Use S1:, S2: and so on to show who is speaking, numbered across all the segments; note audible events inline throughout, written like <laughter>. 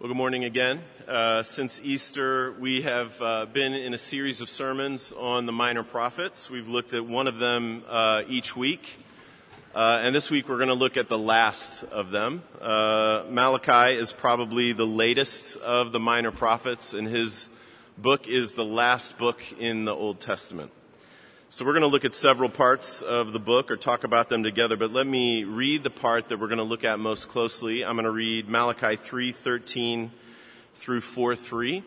S1: Well, good morning again. Uh, since Easter, we have uh, been in a series of sermons on the minor prophets. We've looked at one of them uh, each week. Uh, and this week we're going to look at the last of them. Uh, Malachi is probably the latest of the minor prophets, and his book is the last book in the Old Testament. So we're going to look at several parts of the book or talk about them together, but let me read the part that we're going to look at most closely. I'm going to read Malachi 3:13 through 4:3.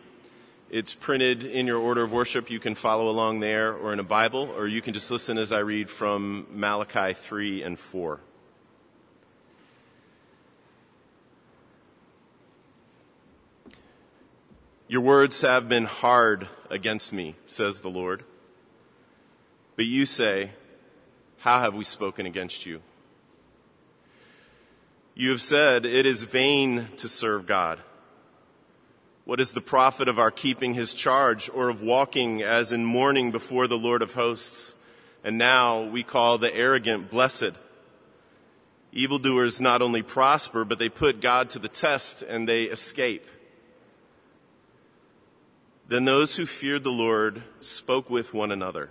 S1: It's printed in your order of worship. You can follow along there or in a Bible, or you can just listen as I read from Malachi 3 and 4. Your words have been hard against me, says the Lord. But you say, How have we spoken against you? You have said, It is vain to serve God. What is the profit of our keeping his charge or of walking as in mourning before the Lord of hosts? And now we call the arrogant blessed. Evildoers not only prosper, but they put God to the test and they escape. Then those who feared the Lord spoke with one another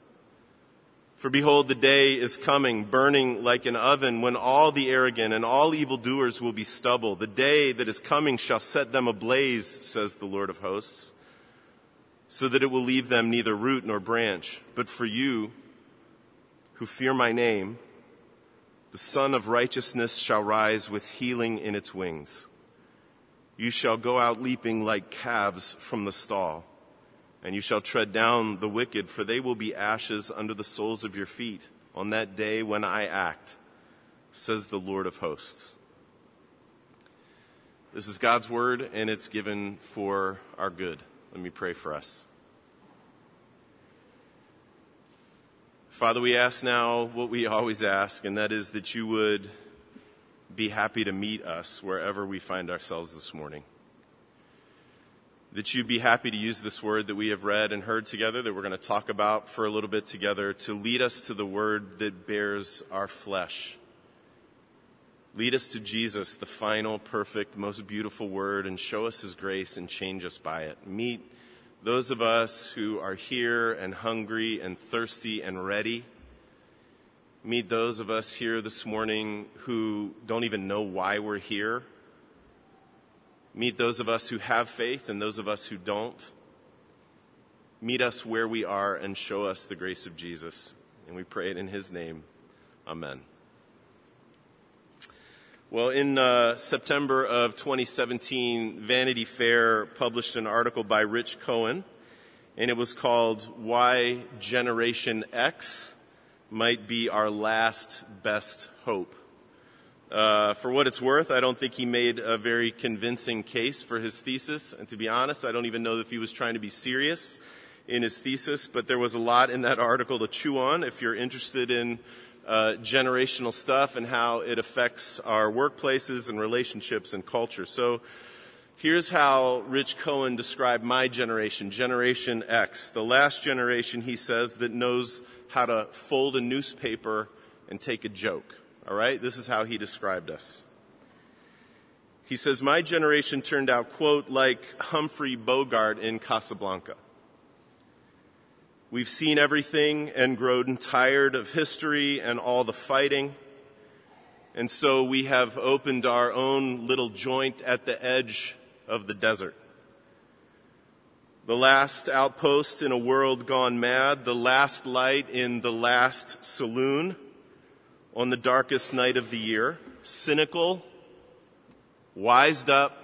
S1: For behold, the day is coming, burning like an oven, when all the arrogant and all evildoers will be stubble. The day that is coming shall set them ablaze, says the Lord of hosts, so that it will leave them neither root nor branch. But for you, who fear my name, the Sun of Righteousness shall rise with healing in its wings. You shall go out leaping like calves from the stall. And you shall tread down the wicked, for they will be ashes under the soles of your feet on that day when I act, says the Lord of hosts. This is God's word, and it's given for our good. Let me pray for us. Father, we ask now what we always ask, and that is that you would be happy to meet us wherever we find ourselves this morning that you'd be happy to use this word that we have read and heard together, that we're going to talk about for a little bit together, to lead us to the word that bears our flesh. Lead us to Jesus, the final, perfect, most beautiful word, and show us his grace and change us by it. Meet those of us who are here and hungry and thirsty and ready. Meet those of us here this morning who don't even know why we're here Meet those of us who have faith and those of us who don't. Meet us where we are and show us the grace of Jesus. And we pray it in his name. Amen. Well, in uh, September of 2017, Vanity Fair published an article by Rich Cohen, and it was called Why Generation X Might Be Our Last Best Hope. Uh, for what it's worth, I don't think he made a very convincing case for his thesis. And to be honest, I don't even know if he was trying to be serious in his thesis, but there was a lot in that article to chew on if you're interested in uh, generational stuff and how it affects our workplaces and relationships and culture. So here's how Rich Cohen described my generation, Generation X, the last generation, he says, that knows how to fold a newspaper and take a joke. All right? This is how he described us. He says, My generation turned out, quote, like Humphrey Bogart in Casablanca. We've seen everything and grown tired of history and all the fighting. And so we have opened our own little joint at the edge of the desert. The last outpost in a world gone mad, the last light in the last saloon on the darkest night of the year, cynical, wised up,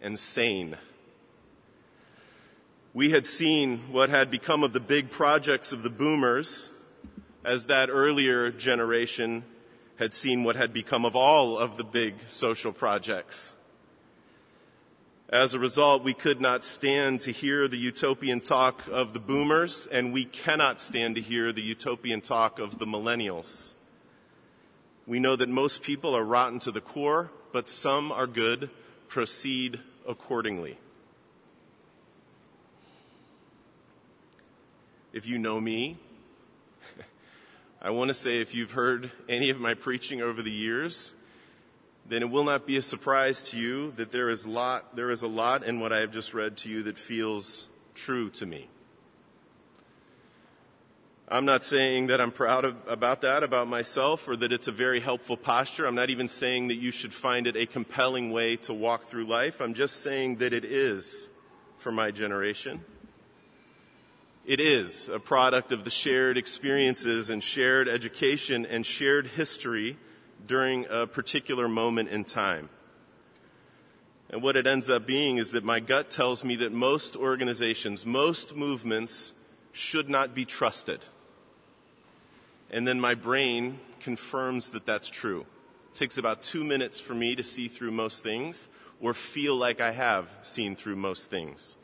S1: and sane. We had seen what had become of the big projects of the boomers as that earlier generation had seen what had become of all of the big social projects. As a result, we could not stand to hear the utopian talk of the boomers, and we cannot stand to hear the utopian talk of the millennials. We know that most people are rotten to the core, but some are good. Proceed accordingly. If you know me, <laughs> I want to say if you've heard any of my preaching over the years, then it will not be a surprise to you that there is, lot, there is a lot in what I have just read to you that feels true to me. I'm not saying that I'm proud of, about that, about myself, or that it's a very helpful posture. I'm not even saying that you should find it a compelling way to walk through life. I'm just saying that it is for my generation. It is a product of the shared experiences and shared education and shared history during a particular moment in time. And what it ends up being is that my gut tells me that most organizations, most movements should not be trusted. And then my brain confirms that that's true. It takes about two minutes for me to see through most things or feel like I have seen through most things.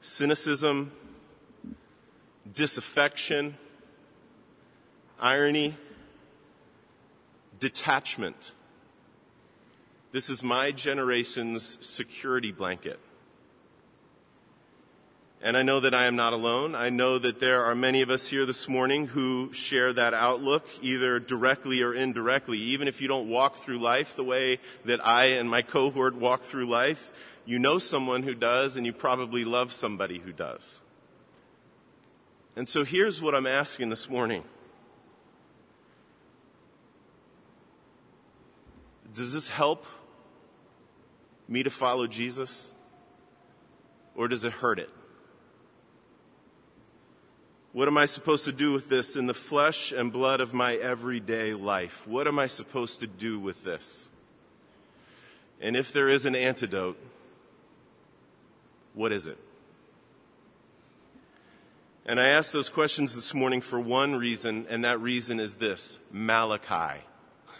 S1: Cynicism, disaffection, irony, detachment. This is my generation's security blanket. And I know that I am not alone. I know that there are many of us here this morning who share that outlook, either directly or indirectly. Even if you don't walk through life the way that I and my cohort walk through life, you know someone who does, and you probably love somebody who does. And so here's what I'm asking this morning Does this help me to follow Jesus? Or does it hurt it? What am I supposed to do with this in the flesh and blood of my everyday life? What am I supposed to do with this? And if there is an antidote, what is it? And I ask those questions this morning for one reason, and that reason is this Malachi.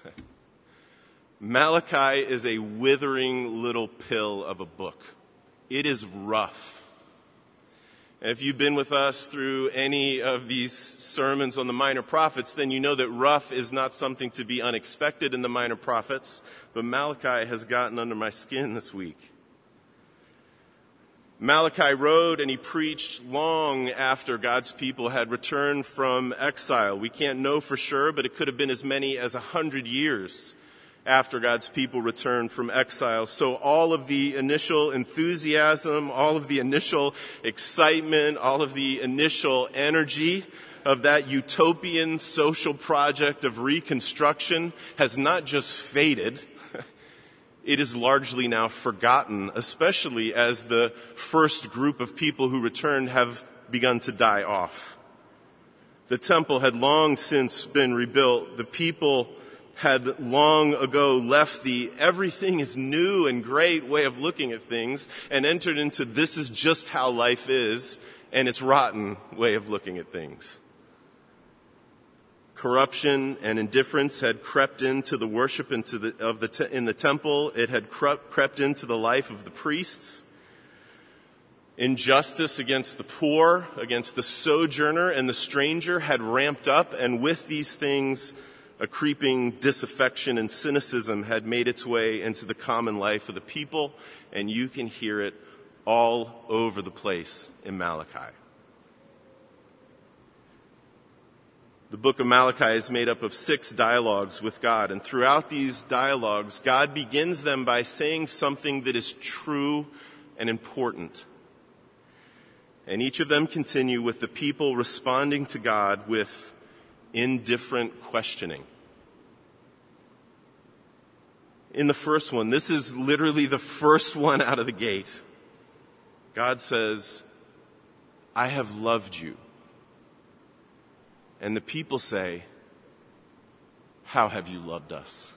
S1: <laughs> Malachi is a withering little pill of a book. It is rough. If you've been with us through any of these sermons on the minor prophets, then you know that rough is not something to be unexpected in the minor prophets, but Malachi has gotten under my skin this week. Malachi wrote and he preached long after God's people had returned from exile. We can't know for sure, but it could have been as many as a hundred years after God's people returned from exile. So all of the initial enthusiasm, all of the initial excitement, all of the initial energy of that utopian social project of reconstruction has not just faded, <laughs> it is largely now forgotten, especially as the first group of people who returned have begun to die off. The temple had long since been rebuilt. The people had long ago left the everything is new and great way of looking at things and entered into this is just how life is and its rotten way of looking at things. Corruption and indifference had crept into the worship into the, of the te- in the temple. It had crept, crept into the life of the priests. Injustice against the poor, against the sojourner and the stranger had ramped up, and with these things, a creeping disaffection and cynicism had made its way into the common life of the people, and you can hear it all over the place in Malachi. The book of Malachi is made up of six dialogues with God, and throughout these dialogues, God begins them by saying something that is true and important. And each of them continue with the people responding to God with indifferent questioning. In the first one, this is literally the first one out of the gate. God says, I have loved you. And the people say, How have you loved us?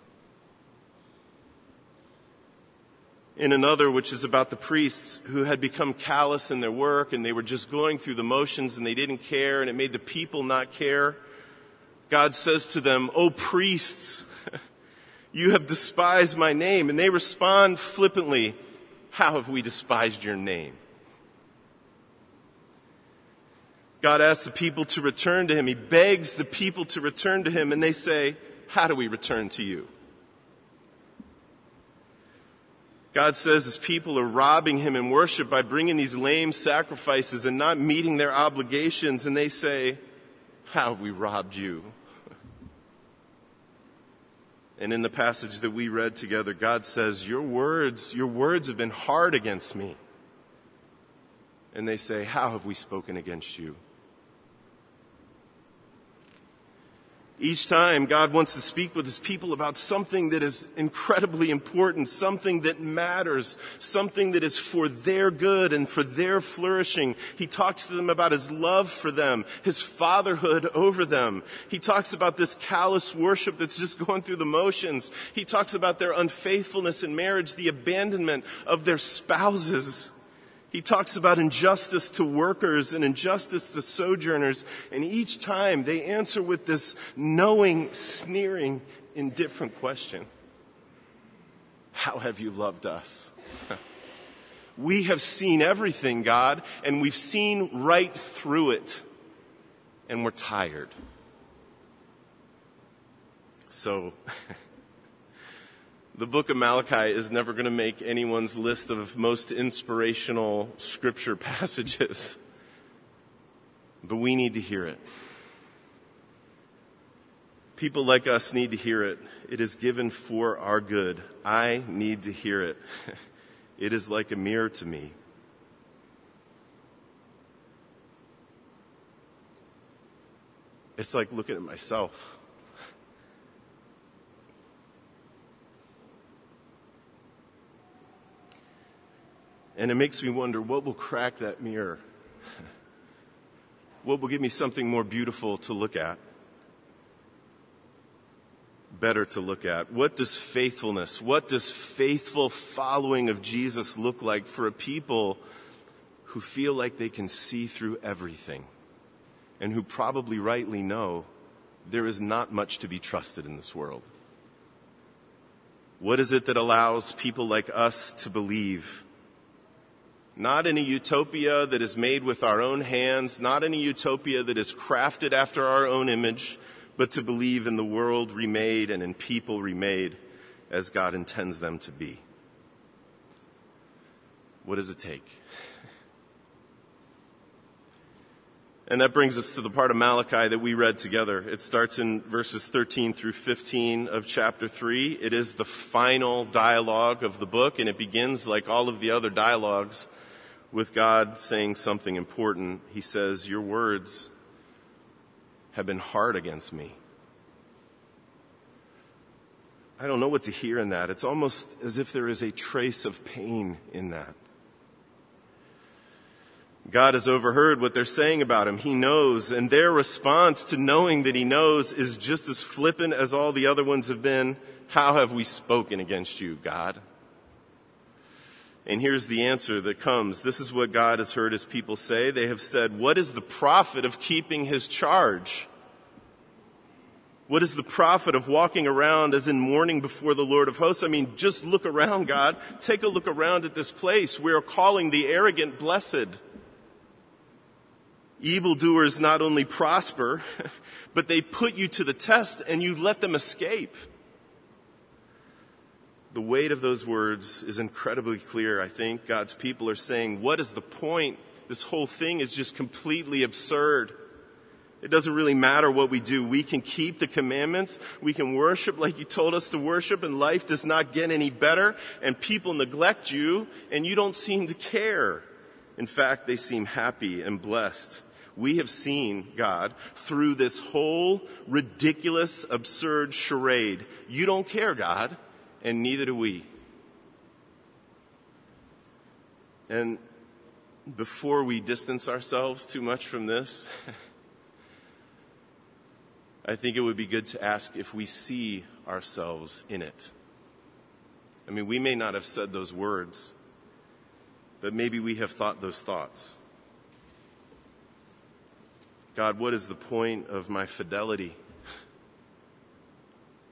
S1: in another, which is about the priests who had become callous in their work and they were just going through the motions and they didn't care and it made the people not care. God says to them, O priests, you have despised my name. And they respond flippantly, How have we despised your name? God asks the people to return to him. He begs the people to return to him, and they say, How do we return to you? God says his people are robbing him in worship by bringing these lame sacrifices and not meeting their obligations, and they say, How have we robbed you? And in the passage that we read together, God says, Your words, your words have been hard against me. And they say, How have we spoken against you? Each time, God wants to speak with his people about something that is incredibly important, something that matters, something that is for their good and for their flourishing. He talks to them about his love for them, his fatherhood over them. He talks about this callous worship that's just going through the motions. He talks about their unfaithfulness in marriage, the abandonment of their spouses. He talks about injustice to workers and injustice to sojourners, and each time they answer with this knowing, sneering, indifferent question How have you loved us? <laughs> we have seen everything, God, and we've seen right through it, and we're tired. So, <laughs> The book of Malachi is never going to make anyone's list of most inspirational scripture <laughs> passages. But we need to hear it. People like us need to hear it. It is given for our good. I need to hear it. <laughs> It is like a mirror to me. It's like looking at myself. And it makes me wonder what will crack that mirror? What will give me something more beautiful to look at? Better to look at? What does faithfulness, what does faithful following of Jesus look like for a people who feel like they can see through everything and who probably rightly know there is not much to be trusted in this world? What is it that allows people like us to believe not in a utopia that is made with our own hands, not in a utopia that is crafted after our own image, but to believe in the world remade and in people remade as God intends them to be. What does it take? And that brings us to the part of Malachi that we read together. It starts in verses 13 through 15 of chapter 3. It is the final dialogue of the book, and it begins like all of the other dialogues with God saying something important. He says, Your words have been hard against me. I don't know what to hear in that. It's almost as if there is a trace of pain in that. God has overheard what they're saying about him. He knows, and their response to knowing that he knows is just as flippant as all the other ones have been. How have we spoken against you, God? And here's the answer that comes. This is what God has heard his people say. They have said, What is the profit of keeping his charge? What is the profit of walking around as in mourning before the Lord of hosts? I mean, just look around, God. Take a look around at this place. We are calling the arrogant blessed. Evildoers not only prosper, <laughs> but they put you to the test and you let them escape the weight of those words is incredibly clear. I think God's people are saying, what is the point? This whole thing is just completely absurd. It doesn't really matter what we do. We can keep the commandments. We can worship like you told us to worship and life does not get any better and people neglect you and you don't seem to care. In fact, they seem happy and blessed. We have seen God through this whole ridiculous, absurd charade. You don't care, God and neither do we. And before we distance ourselves too much from this, <laughs> I think it would be good to ask if we see ourselves in it. I mean, we may not have said those words, but maybe we have thought those thoughts. God, what is the point of my fidelity?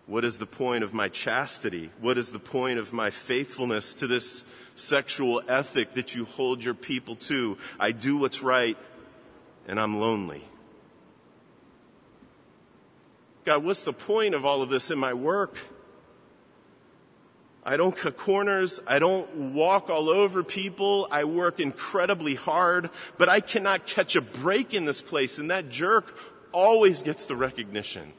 S1: What is the point of my chastity? What is the point of my faithfulness to this sexual ethic that you hold your people to. I do what's right and I'm lonely. God, what's the point of all of this in my work? I don't cut corners. I don't walk all over people. I work incredibly hard, but I cannot catch a break in this place. And that jerk always gets the recognition.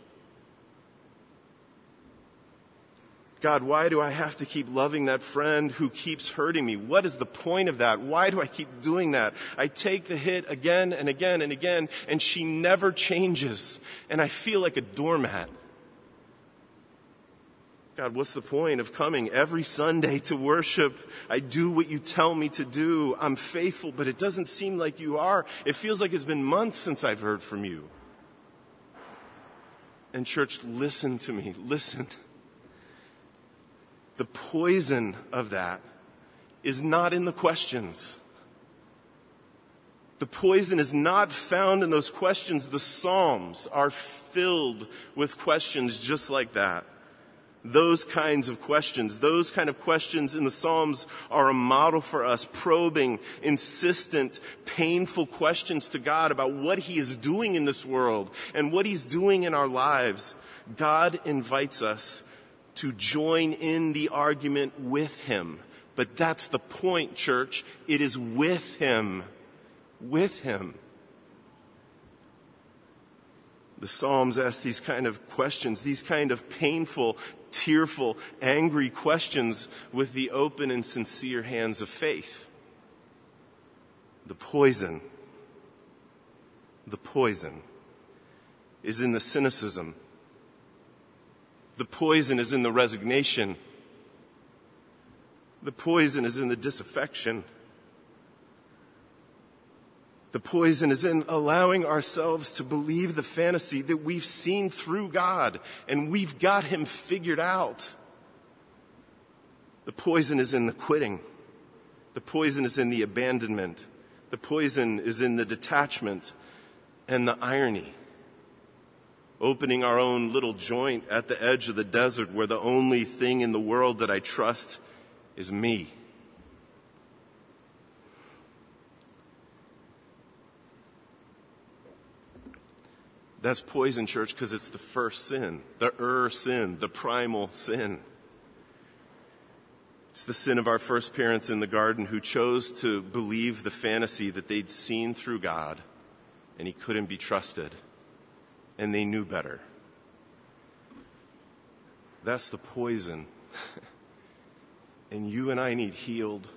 S1: God, why do I have to keep loving that friend who keeps hurting me? What is the point of that? Why do I keep doing that? I take the hit again and again and again, and she never changes, and I feel like a doormat. God, what's the point of coming every Sunday to worship? I do what you tell me to do. I'm faithful, but it doesn't seem like you are. It feels like it's been months since I've heard from you. And church, listen to me. Listen. The poison of that is not in the questions. The poison is not found in those questions. The Psalms are filled with questions just like that those kinds of questions. Those kind of questions in the Psalms are a model for us, probing, insistent, painful questions to God about what He is doing in this world and what He's doing in our lives. God invites us to join in the argument with Him. But that's the point, church. It is with Him. With Him. The Psalms ask these kind of questions, these kind of painful, tearful, angry questions with the open and sincere hands of faith. The poison, the poison is in the cynicism. The poison is in the resignation. The poison is in the disaffection. The poison is in allowing ourselves to believe the fantasy that we've seen through God and we've got Him figured out. The poison is in the quitting. The poison is in the abandonment. The poison is in the detachment and the irony. Opening our own little joint at the edge of the desert where the only thing in the world that I trust is me. That's poison, church, because it's the first sin, the er sin, the primal sin. It's the sin of our first parents in the garden who chose to believe the fantasy that they'd seen through God and he couldn't be trusted. And they knew better. That's the poison. <laughs> and you and I need healed.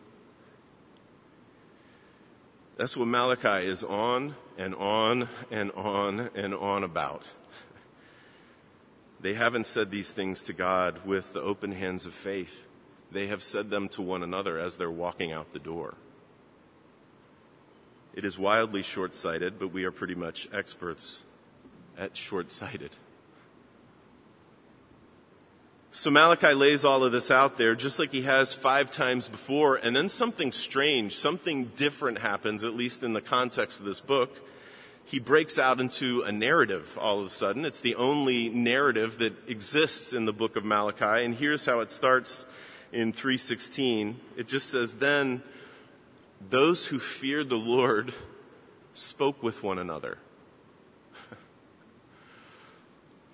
S1: That's what Malachi is on and on and on and on about. They haven't said these things to God with the open hands of faith. They have said them to one another as they're walking out the door. It is wildly short sighted, but we are pretty much experts at short sighted. So Malachi lays all of this out there just like he has five times before, and then something strange, something different happens, at least in the context of this book. He breaks out into a narrative all of a sudden. It's the only narrative that exists in the book of Malachi, and here's how it starts in 316. It just says, Then those who feared the Lord spoke with one another.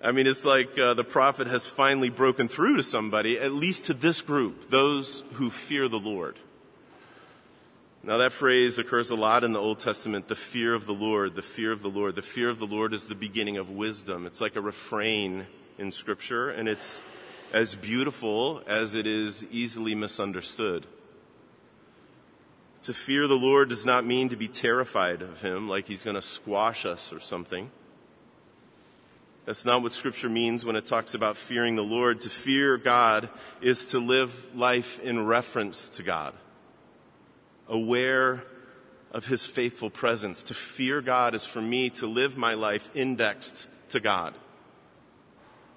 S1: I mean, it's like uh, the prophet has finally broken through to somebody, at least to this group, those who fear the Lord. Now, that phrase occurs a lot in the Old Testament the fear of the Lord, the fear of the Lord. The fear of the Lord is the beginning of wisdom. It's like a refrain in Scripture, and it's as beautiful as it is easily misunderstood. To fear the Lord does not mean to be terrified of Him, like He's going to squash us or something. That's not what scripture means when it talks about fearing the Lord. To fear God is to live life in reference to God, aware of his faithful presence. To fear God is for me to live my life indexed to God.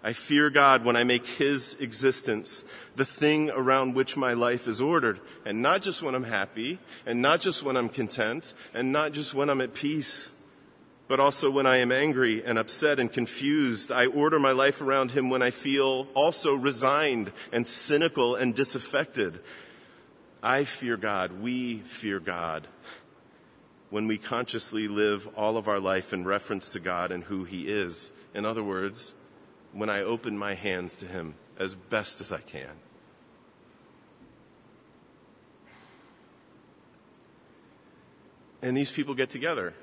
S1: I fear God when I make His existence the thing around which my life is ordered, and not just when I'm happy, and not just when I'm content, and not just when I'm at peace but also when I am angry and upset and confused. I order my life around him when I feel also resigned and cynical and disaffected. I fear God, we fear God when we consciously live all of our life in reference to God and who He is. In other words, when I open my hands to Him as best as I can. And these people get together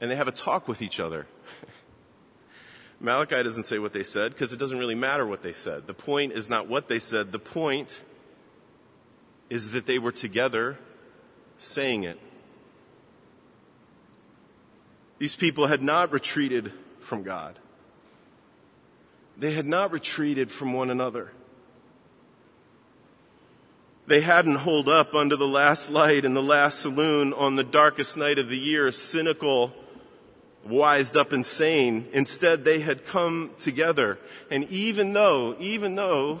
S1: and they have a talk with each other. <laughs> Malachi doesn't say what they said because it doesn't really matter what they said. The point is not what they said. The point is that they were together saying it. These people had not retreated from God. They had not retreated from one another. They hadn't holed up under the last light in the last saloon on the darkest night of the year, cynical, wised up and sane. Instead, they had come together. And even though, even though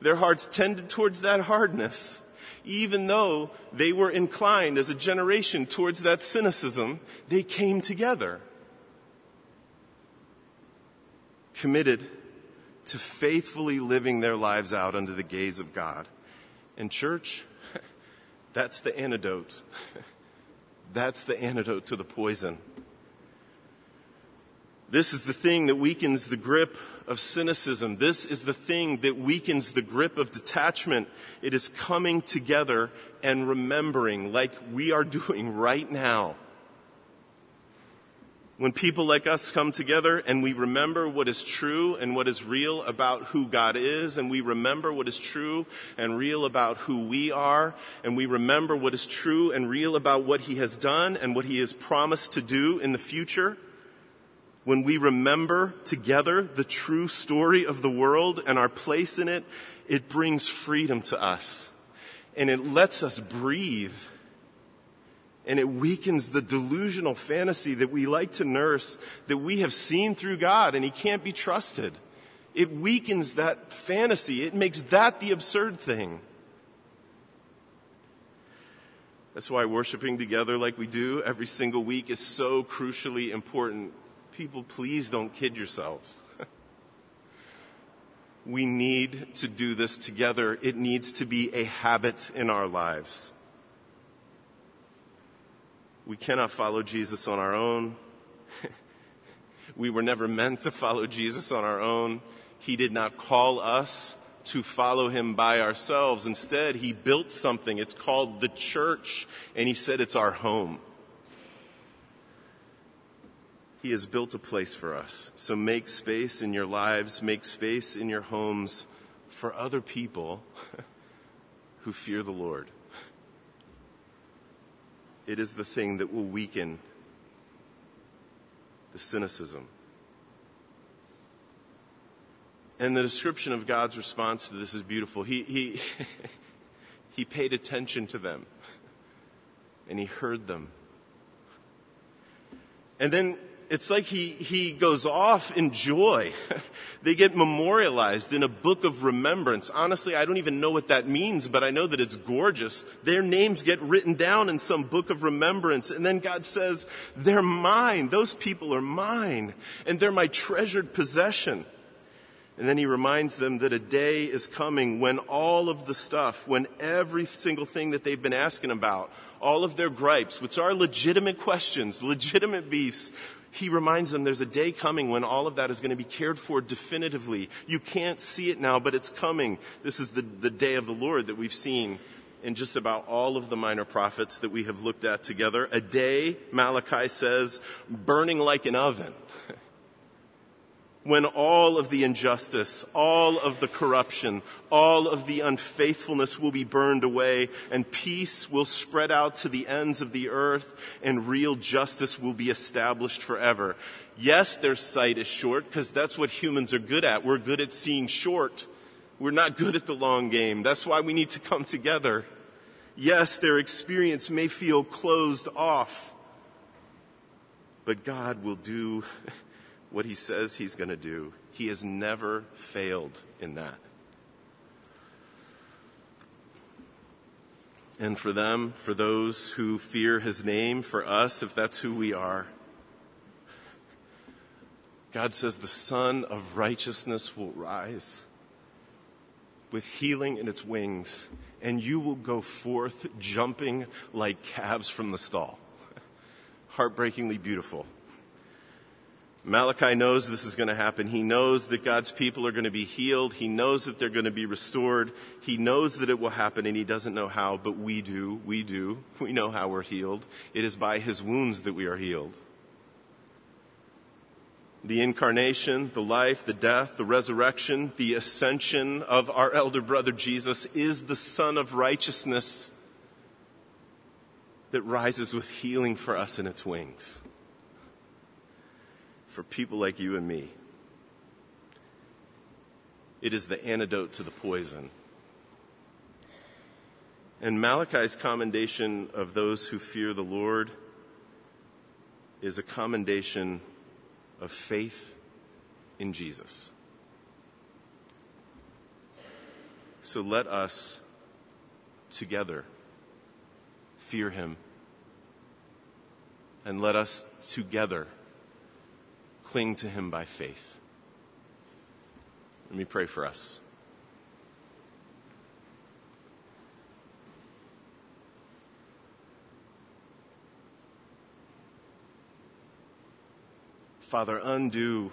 S1: their hearts tended towards that hardness, even though they were inclined as a generation towards that cynicism, they came together. Committed to faithfully living their lives out under the gaze of God. And church, <laughs> that's the antidote. <laughs> That's the antidote to the poison. This is the thing that weakens the grip of cynicism. This is the thing that weakens the grip of detachment. It is coming together and remembering like we are <laughs> doing right now. When people like us come together and we remember what is true and what is real about who God is, and we remember what is true and real about who we are, and we remember what is true and real about what He has done and what He has promised to do in the future, when we remember together the true story of the world and our place in it, it brings freedom to us. And it lets us breathe. And it weakens the delusional fantasy that we like to nurse that we have seen through God and He can't be trusted. It weakens that fantasy. It makes that the absurd thing. That's why worshiping together like we do every single week is so crucially important people, please don't kid yourselves. <laughs> we need to do this together. It needs to be a habit in our lives. We cannot follow Jesus on our own. <laughs> we were never meant to follow Jesus on our own. He did not call us to follow him by ourselves. Instead, he built something. It's called the church, and he said it's our home. He has built a place for us. So make space in your lives, make space in your homes for other people <laughs> who fear the Lord. It is the thing that will weaken the cynicism. And the description of God's response to this is beautiful. He, he, <laughs> he paid attention to them and he heard them. And then it's like he, he goes off in joy. <laughs> they get memorialized in a book of remembrance. Honestly, I don't even know what that means, but I know that it's gorgeous. Their names get written down in some book of remembrance. And then God says, they're mine. Those people are mine. And they're my treasured possession. And then he reminds them that a day is coming when all of the stuff, when every single thing that they've been asking about, all of their gripes, which are legitimate questions, <laughs> legitimate beefs, he reminds them there's a day coming when all of that is going to be cared for definitively. You can't see it now, but it's coming. This is the, the day of the Lord that we've seen in just about all of the minor prophets that we have looked at together. A day, Malachi says, burning like an oven. When all of the injustice, all of the corruption, all of the unfaithfulness will be burned away and peace will spread out to the ends of the earth and real justice will be established forever. Yes, their sight is short because that's what humans are good at. We're good at seeing short. We're not good at the long game. That's why we need to come together. Yes, their experience may feel closed off, but God will do what he says he's going to do. He has never failed in that. And for them, for those who fear his name, for us, if that's who we are, God says the Sun of righteousness will rise with healing in its wings, and you will go forth jumping like calves from the stall. <laughs> Heartbreakingly beautiful. Malachi knows this is going to happen. He knows that God's people are going to be healed. He knows that they're going to be restored. He knows that it will happen and he doesn't know how, but we do. We do. <laughs> We know how we're healed. It is by his wounds that we are healed. The incarnation, the life, the death, the resurrection, the ascension of our elder brother Jesus is the Son of righteousness that rises with healing for us in its wings for people like you and me. It is the antidote to the poison. And Malachi's commendation of those who fear the Lord is a commendation of faith in Jesus. So let us together fear him and let us together cling to him by faith. Let me pray for us. Father, undo,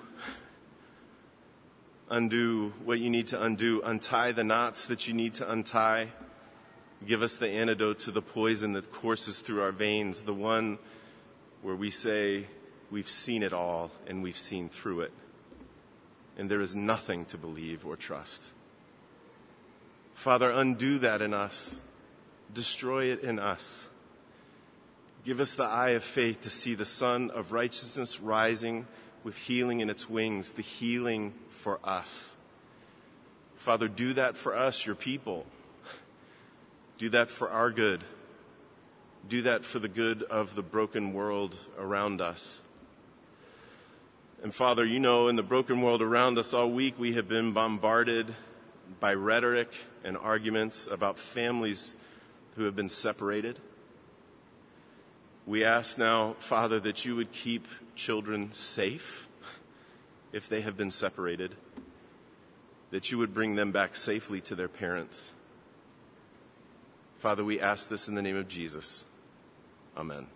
S1: undo what you need to undo, untie the knots that you need to untie. Give us the antidote to the poison that courses through our veins, the one where we say, we've seen it all and we've seen through it. And there is nothing to believe or trust. Father, undo that in us. Destroy it in us. Give us the eye of faith to see the Sun of righteousness rising with healing in its wings, the healing for us. Father, do that for us, your people. Do that for our good. Do that for the good of the broken world around us. And Father, you know, in the broken world around us all week, we have been bombarded by rhetoric and arguments about families who have been separated. We ask now, Father, that you would keep children safe if they have been separated, that you would bring them back safely to their parents. Father, we ask this in the name of Jesus. Amen.